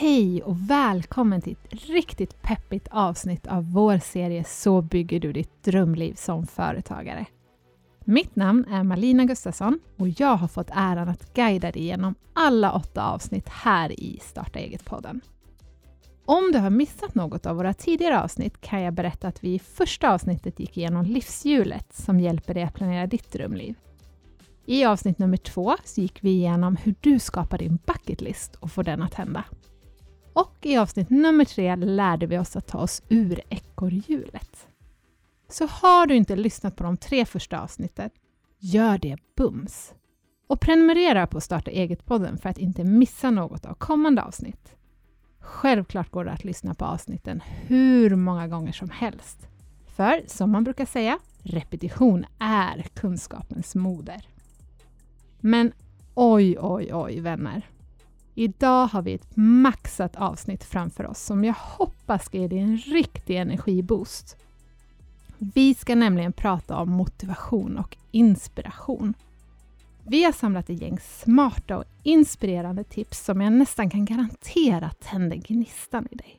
Hej och välkommen till ett riktigt peppigt avsnitt av vår serie Så bygger du ditt drömliv som företagare. Mitt namn är Malina Gustafsson och jag har fått äran att guida dig genom alla åtta avsnitt här i Starta eget-podden. Om du har missat något av våra tidigare avsnitt kan jag berätta att vi i första avsnittet gick igenom livshjulet som hjälper dig att planera ditt drömliv. I avsnitt nummer två så gick vi igenom hur du skapar din bucketlist och får den att hända. Och i avsnitt nummer tre lärde vi oss att ta oss ur ekorrhjulet. Så har du inte lyssnat på de tre första avsnitten, gör det bums! Och prenumerera på Starta eget-podden för att inte missa något av kommande avsnitt. Självklart går det att lyssna på avsnitten hur många gånger som helst. För som man brukar säga, repetition är kunskapens moder. Men oj, oj, oj vänner. Idag har vi ett maxat avsnitt framför oss som jag hoppas ska ge dig en riktig energiboost. Vi ska nämligen prata om motivation och inspiration. Vi har samlat ett gäng smarta och inspirerande tips som jag nästan kan garantera tänder gnistan i dig.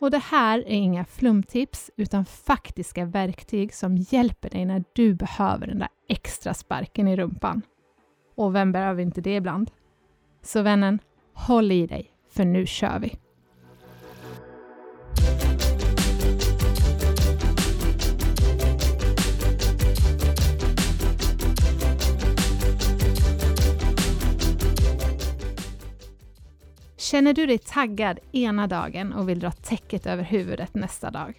Och det här är inga flumtips utan faktiska verktyg som hjälper dig när du behöver den där extra sparken i rumpan. Och vem behöver inte det ibland? Så vännen, håll i dig, för nu kör vi! Känner du dig taggad ena dagen och vill dra täcket över huvudet nästa dag?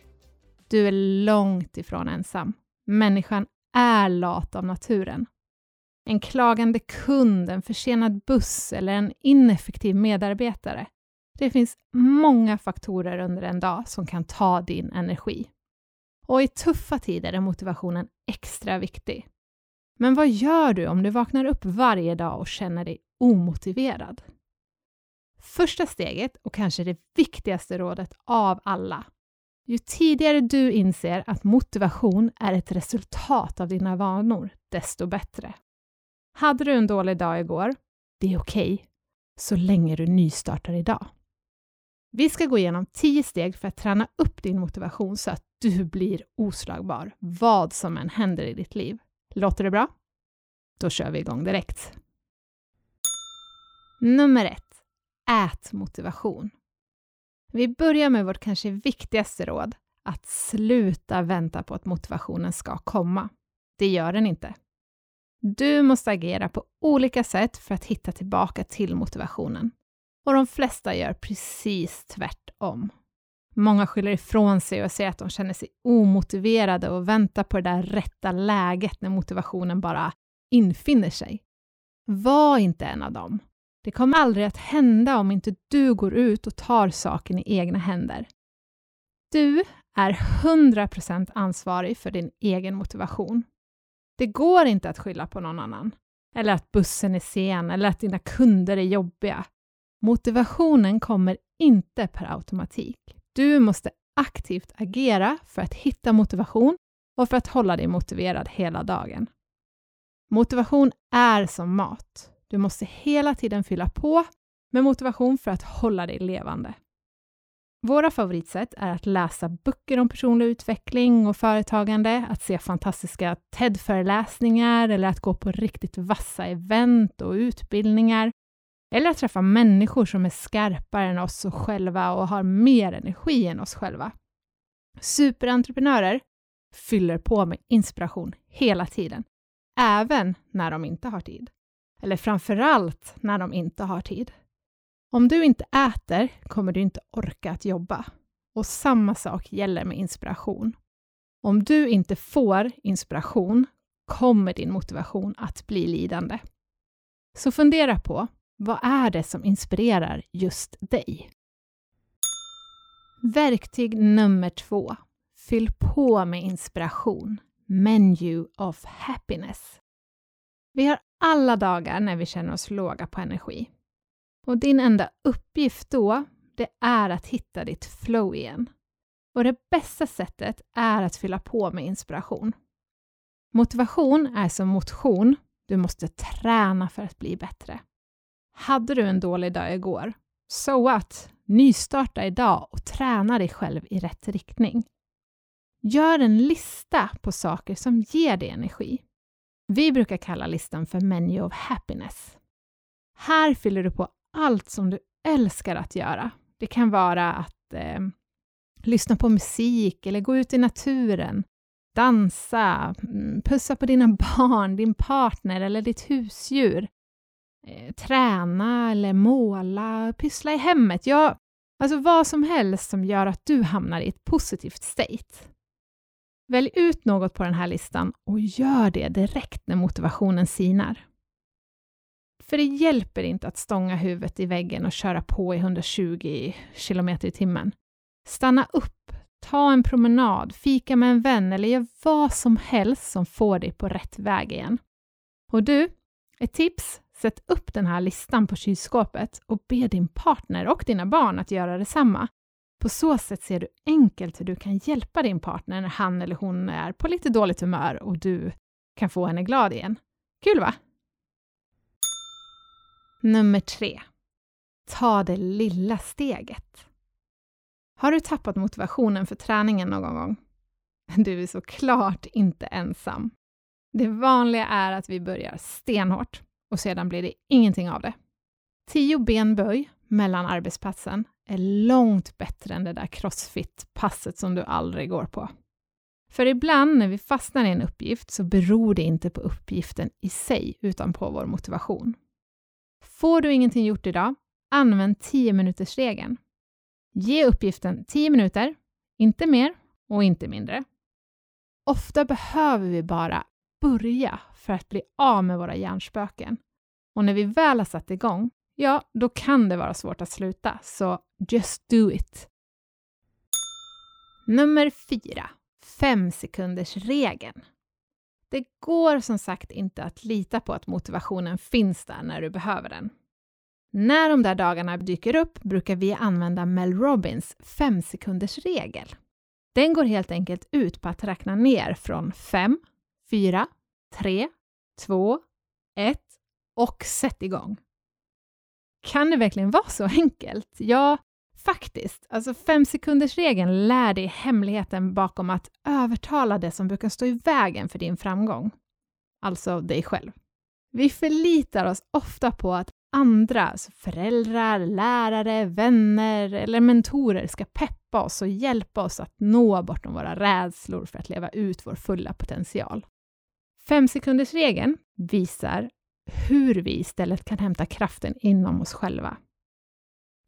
Du är långt ifrån ensam. Människan är lat av naturen. En klagande kund, en försenad buss eller en ineffektiv medarbetare. Det finns många faktorer under en dag som kan ta din energi. Och i tuffa tider är motivationen extra viktig. Men vad gör du om du vaknar upp varje dag och känner dig omotiverad? Första steget, och kanske det viktigaste rådet av alla. Ju tidigare du inser att motivation är ett resultat av dina vanor, desto bättre. Hade du en dålig dag igår? Det är okej, okay, så länge du nystartar idag. Vi ska gå igenom 10 steg för att träna upp din motivation så att du blir oslagbar, vad som än händer i ditt liv. Låter det bra? Då kör vi igång direkt. Nummer ett. Ät motivation. Vi börjar med vårt kanske viktigaste råd, att sluta vänta på att motivationen ska komma. Det gör den inte. Du måste agera på olika sätt för att hitta tillbaka till motivationen. Och de flesta gör precis tvärtom. Många skyller ifrån sig och säger att de känner sig omotiverade och väntar på det där rätta läget när motivationen bara infinner sig. Var inte en av dem. Det kommer aldrig att hända om inte du går ut och tar saken i egna händer. Du är 100% ansvarig för din egen motivation. Det går inte att skylla på någon annan, eller att bussen är sen, eller att dina kunder är jobbiga. Motivationen kommer inte per automatik. Du måste aktivt agera för att hitta motivation och för att hålla dig motiverad hela dagen. Motivation är som mat. Du måste hela tiden fylla på med motivation för att hålla dig levande. Våra favoritsätt är att läsa böcker om personlig utveckling och företagande, att se fantastiska TED-föreläsningar eller att gå på riktigt vassa event och utbildningar. Eller att träffa människor som är skarpare än oss själva och har mer energi än oss själva. Superentreprenörer fyller på med inspiration hela tiden, även när de inte har tid. Eller framförallt när de inte har tid. Om du inte äter kommer du inte orka att jobba. Och samma sak gäller med inspiration. Om du inte får inspiration kommer din motivation att bli lidande. Så fundera på, vad är det som inspirerar just dig? Verktyg nummer två. Fyll på med inspiration. Menu of happiness. Vi har alla dagar när vi känner oss låga på energi. Och din enda uppgift då, det är att hitta ditt flow igen. Och det bästa sättet är att fylla på med inspiration. Motivation är som motion, du måste träna för att bli bättre. Hade du en dålig dag igår, So what? Nystarta idag och träna dig själv i rätt riktning. Gör en lista på saker som ger dig energi. Vi brukar kalla listan för Menu of Happiness. Här fyller du på allt som du älskar att göra. Det kan vara att eh, lyssna på musik eller gå ut i naturen, dansa, mm, pussa på dina barn, din partner eller ditt husdjur, eh, träna eller måla, pyssla i hemmet. Ja, alltså vad som helst som gör att du hamnar i ett positivt state. Välj ut något på den här listan och gör det direkt när motivationen sinar. För det hjälper inte att stånga huvudet i väggen och köra på i 120 km i timmen. Stanna upp, ta en promenad, fika med en vän eller gör vad som helst som får dig på rätt väg igen. Och du, ett tips, sätt upp den här listan på kylskåpet och be din partner och dina barn att göra detsamma. På så sätt ser du enkelt hur du kan hjälpa din partner när han eller hon är på lite dåligt humör och du kan få henne glad igen. Kul va? Nummer tre. Ta det lilla steget. Har du tappat motivationen för träningen någon gång? Du är såklart inte ensam. Det vanliga är att vi börjar stenhårt och sedan blir det ingenting av det. Tio benböj mellan arbetsplatsen är långt bättre än det där crossfit-passet som du aldrig går på. För ibland när vi fastnar i en uppgift så beror det inte på uppgiften i sig utan på vår motivation. Får du ingenting gjort idag, använd 10 minuters regeln. Ge uppgiften 10 minuter, inte mer och inte mindre. Ofta behöver vi bara börja för att bli av med våra hjärnspöken. Och när vi väl har satt igång, ja, då kan det vara svårt att sluta, så just do it! Nummer 4. 5 sekunders regeln. Det går som sagt inte att lita på att motivationen finns där när du behöver den. När de där dagarna dyker upp brukar vi använda Mel Robbins 5 sekunders regel. Den går helt enkelt ut på att räkna ner från 5, 4, 3, 2, 1 och sätt igång. Kan det verkligen vara så enkelt? Ja, faktiskt. Alltså fem sekunders regeln lär dig hemligheten bakom att övertala det som brukar stå i vägen för din framgång. Alltså dig själv. Vi förlitar oss ofta på att andra, alltså föräldrar, lärare, vänner eller mentorer ska peppa oss och hjälpa oss att nå bortom våra rädslor för att leva ut vår fulla potential. Fem sekunders regeln visar hur vi istället kan hämta kraften inom oss själva.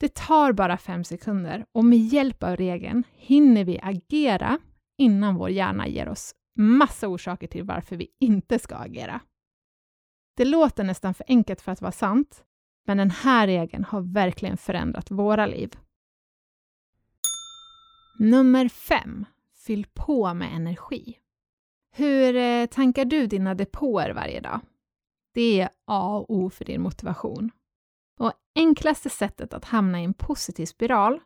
Det tar bara fem sekunder och med hjälp av regeln hinner vi agera innan vår hjärna ger oss massa orsaker till varför vi inte ska agera. Det låter nästan för enkelt för att vara sant, men den här regeln har verkligen förändrat våra liv. Nummer 5. Fyll på med energi. Hur eh, tankar du dina depåer varje dag? Det är A och O för din motivation. Och enklaste sättet att hamna i en positiv spiral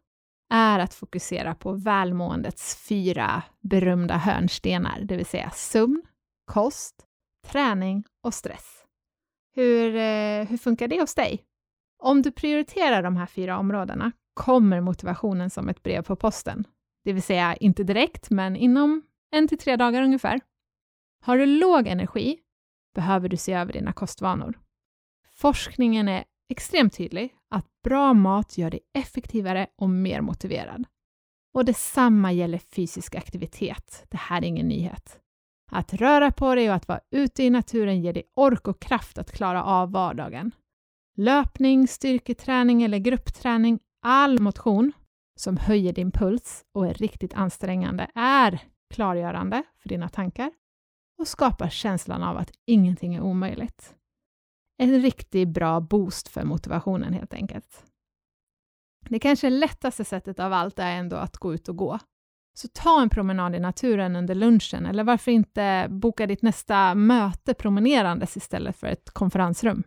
är att fokusera på välmåendets fyra berömda hörnstenar, det vill säga sömn, kost, träning och stress. Hur, eh, hur funkar det hos dig? Om du prioriterar de här fyra områdena kommer motivationen som ett brev på posten. Det vill säga inte direkt, men inom en till tre dagar ungefär. Har du låg energi behöver du se över dina kostvanor. Forskningen är extremt tydlig att bra mat gör dig effektivare och mer motiverad. Och detsamma gäller fysisk aktivitet. Det här är ingen nyhet. Att röra på dig och att vara ute i naturen ger dig ork och kraft att klara av vardagen. Löpning, styrketräning eller gruppträning, all motion som höjer din puls och är riktigt ansträngande är klargörande för dina tankar och skapar känslan av att ingenting är omöjligt. En riktigt bra boost för motivationen helt enkelt. Det kanske lättaste sättet av allt är ändå att gå ut och gå. Så ta en promenad i naturen under lunchen eller varför inte boka ditt nästa möte promenerandes istället för ett konferensrum.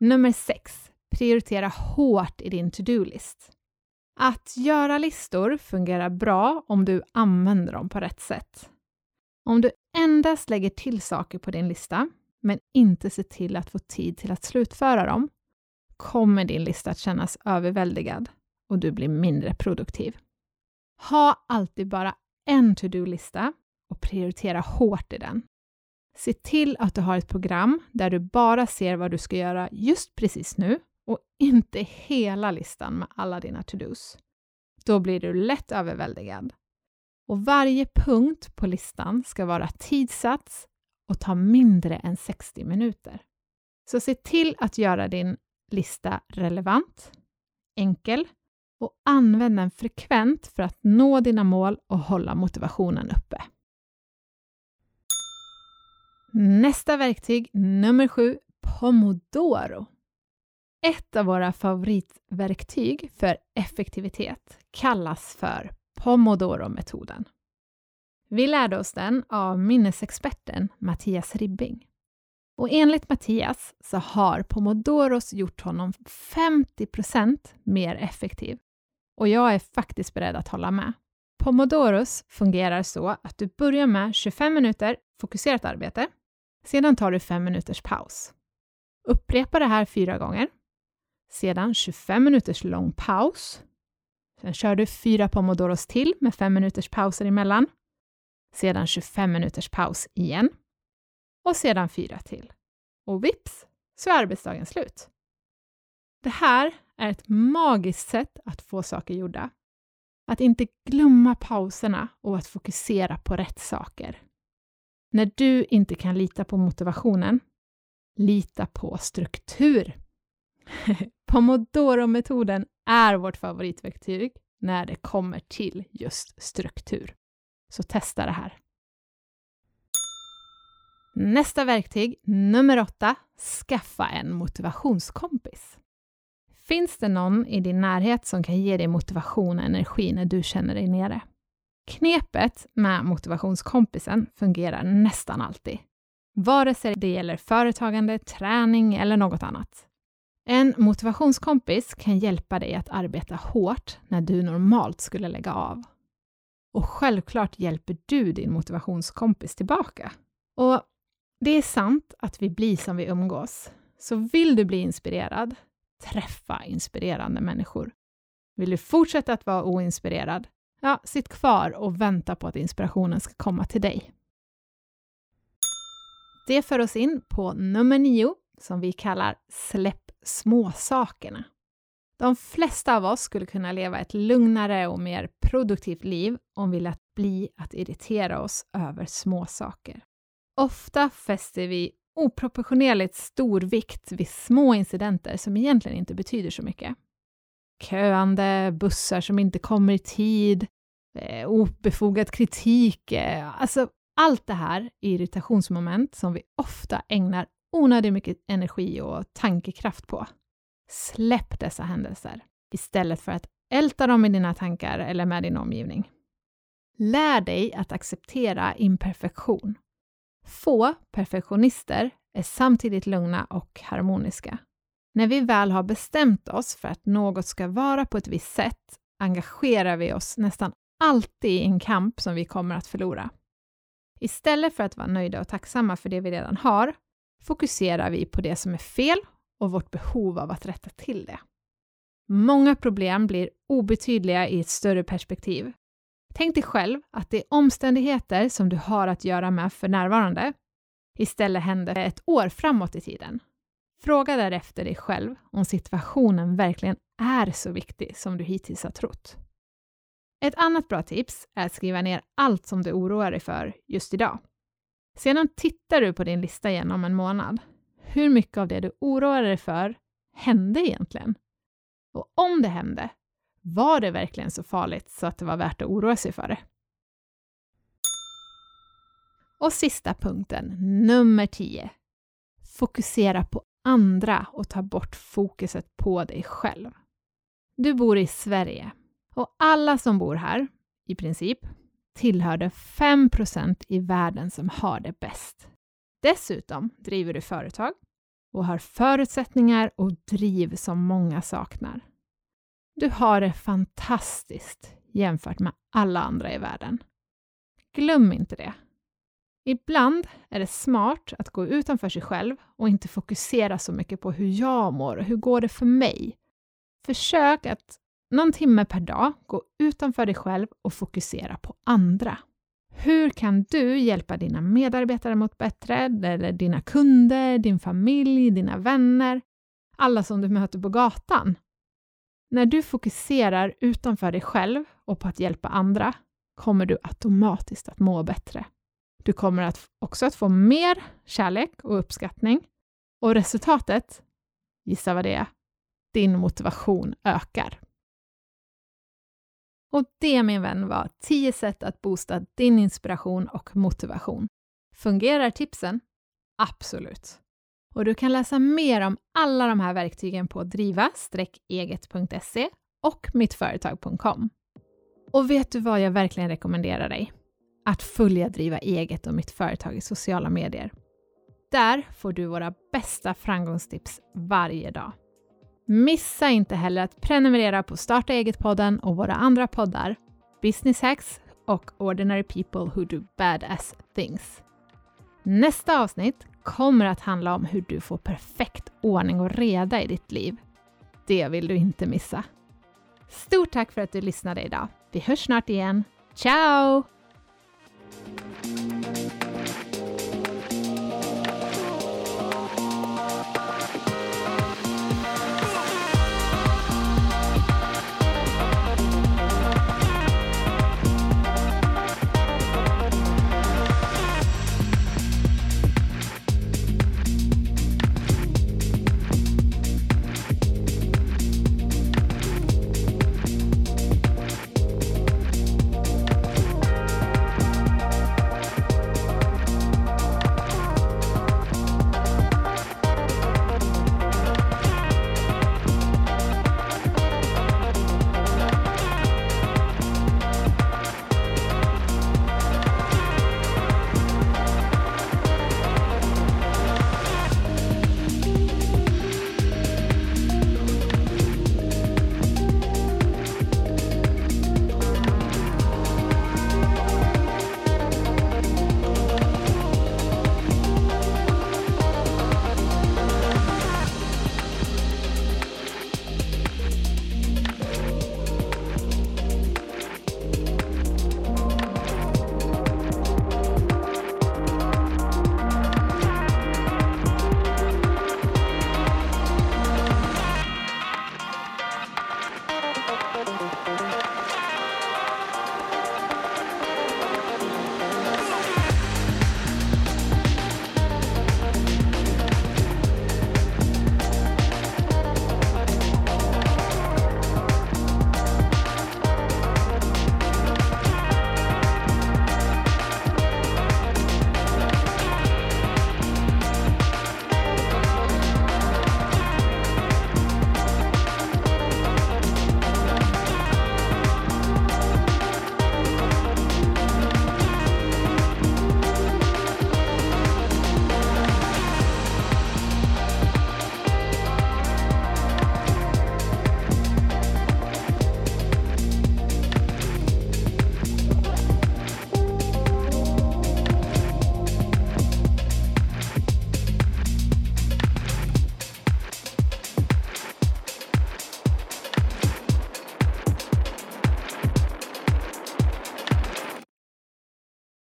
Nummer 6. Prioritera hårt i din to-do-list. Att göra listor fungerar bra om du använder dem på rätt sätt. Om du endast lägger till saker på din lista, men inte ser till att få tid till att slutföra dem, kommer din lista att kännas överväldigad och du blir mindre produktiv. Ha alltid bara en to-do-lista och prioritera hårt i den. Se till att du har ett program där du bara ser vad du ska göra just precis nu och inte hela listan med alla dina to-dos. Då blir du lätt överväldigad. Och varje punkt på listan ska vara tidsatt och ta mindre än 60 minuter. Så se till att göra din lista relevant, enkel och använd den frekvent för att nå dina mål och hålla motivationen uppe. Nästa verktyg, nummer sju, Pomodoro. Ett av våra favoritverktyg för effektivitet kallas för Pomodoro-metoden. Vi lärde oss den av minnesexperten Mattias Ribbing. Och enligt Mattias så har Pomodoros gjort honom 50% mer effektiv. Och jag är faktiskt beredd att hålla med. Pomodoros fungerar så att du börjar med 25 minuter fokuserat arbete. Sedan tar du 5 minuters paus. Upprepa det här fyra gånger. Sedan 25 minuters lång paus. Sen kör du fyra pomodoros till med fem minuters pauser emellan. Sedan 25 minuters paus igen. Och sedan fyra till. Och vips så är arbetsdagen slut. Det här är ett magiskt sätt att få saker gjorda. Att inte glömma pauserna och att fokusera på rätt saker. När du inte kan lita på motivationen, lita på struktur. Pomodoro-metoden är vårt favoritverktyg när det kommer till just struktur. Så testa det här. Nästa verktyg, nummer åtta, skaffa en motivationskompis. Finns det någon i din närhet som kan ge dig motivation och energi när du känner dig nere? Knepet med motivationskompisen fungerar nästan alltid, vare sig det gäller företagande, träning eller något annat. En motivationskompis kan hjälpa dig att arbeta hårt när du normalt skulle lägga av. Och självklart hjälper du din motivationskompis tillbaka. Och det är sant att vi blir som vi umgås. Så vill du bli inspirerad, träffa inspirerande människor. Vill du fortsätta att vara oinspirerad? Ja, sitt kvar och vänta på att inspirationen ska komma till dig. Det för oss in på nummer nio, som vi kallar Släpp småsakerna. De flesta av oss skulle kunna leva ett lugnare och mer produktivt liv om vi lät bli att irritera oss över småsaker. Ofta fäster vi oproportionerligt stor vikt vid små incidenter som egentligen inte betyder så mycket. Köande, bussar som inte kommer i tid, eh, obefogad kritik, eh, alltså allt det här är irritationsmoment som vi ofta ägnar onödigt mycket energi och tankekraft på. Släpp dessa händelser istället för att älta dem i dina tankar eller med din omgivning. Lär dig att acceptera imperfektion få perfektionister är samtidigt lugna och harmoniska. När vi väl har bestämt oss för att något ska vara på ett visst sätt engagerar vi oss nästan alltid i en kamp som vi kommer att förlora. Istället för att vara nöjda och tacksamma för det vi redan har fokuserar vi på det som är fel och vårt behov av att rätta till det. Många problem blir obetydliga i ett större perspektiv Tänk dig själv att det är omständigheter som du har att göra med för närvarande istället händer ett år framåt i tiden. Fråga därefter dig själv om situationen verkligen är så viktig som du hittills har trott. Ett annat bra tips är att skriva ner allt som du oroar dig för just idag. Sedan tittar du på din lista igen om en månad. Hur mycket av det du oroar dig för hände egentligen? Och om det hände, var det verkligen så farligt så att det var värt att oroa sig för det? Och sista punkten, nummer 10. Fokusera på andra och ta bort fokuset på dig själv. Du bor i Sverige och alla som bor här, i princip, tillhör de 5% i världen som har det bäst. Dessutom driver du företag och har förutsättningar och driv som många saknar. Du har det fantastiskt jämfört med alla andra i världen. Glöm inte det. Ibland är det smart att gå utanför sig själv och inte fokusera så mycket på hur jag mår och hur går det för mig. Försök att någon timme per dag gå utanför dig själv och fokusera på andra. Hur kan du hjälpa dina medarbetare mot bättre, eller dina kunder, din familj, dina vänner, alla som du möter på gatan? När du fokuserar utanför dig själv och på att hjälpa andra kommer du automatiskt att må bättre. Du kommer att också att få mer kärlek och uppskattning och resultatet, gissa vad det är, din motivation ökar. Och det min vän var 10 sätt att boosta din inspiration och motivation. Fungerar tipsen? Absolut. Och du kan läsa mer om alla de här verktygen på driva-eget.se och mittföretag.com. Och vet du vad jag verkligen rekommenderar dig? Att följa Driva eget och mitt företag i sociala medier. Där får du våra bästa framgångstips varje dag. Missa inte heller att prenumerera på Starta eget-podden och våra andra poddar Business Hacks och Ordinary People Who Do Badass Things. Nästa avsnitt kommer att handla om hur du får perfekt ordning och reda i ditt liv. Det vill du inte missa. Stort tack för att du lyssnade idag. Vi hörs snart igen. Ciao!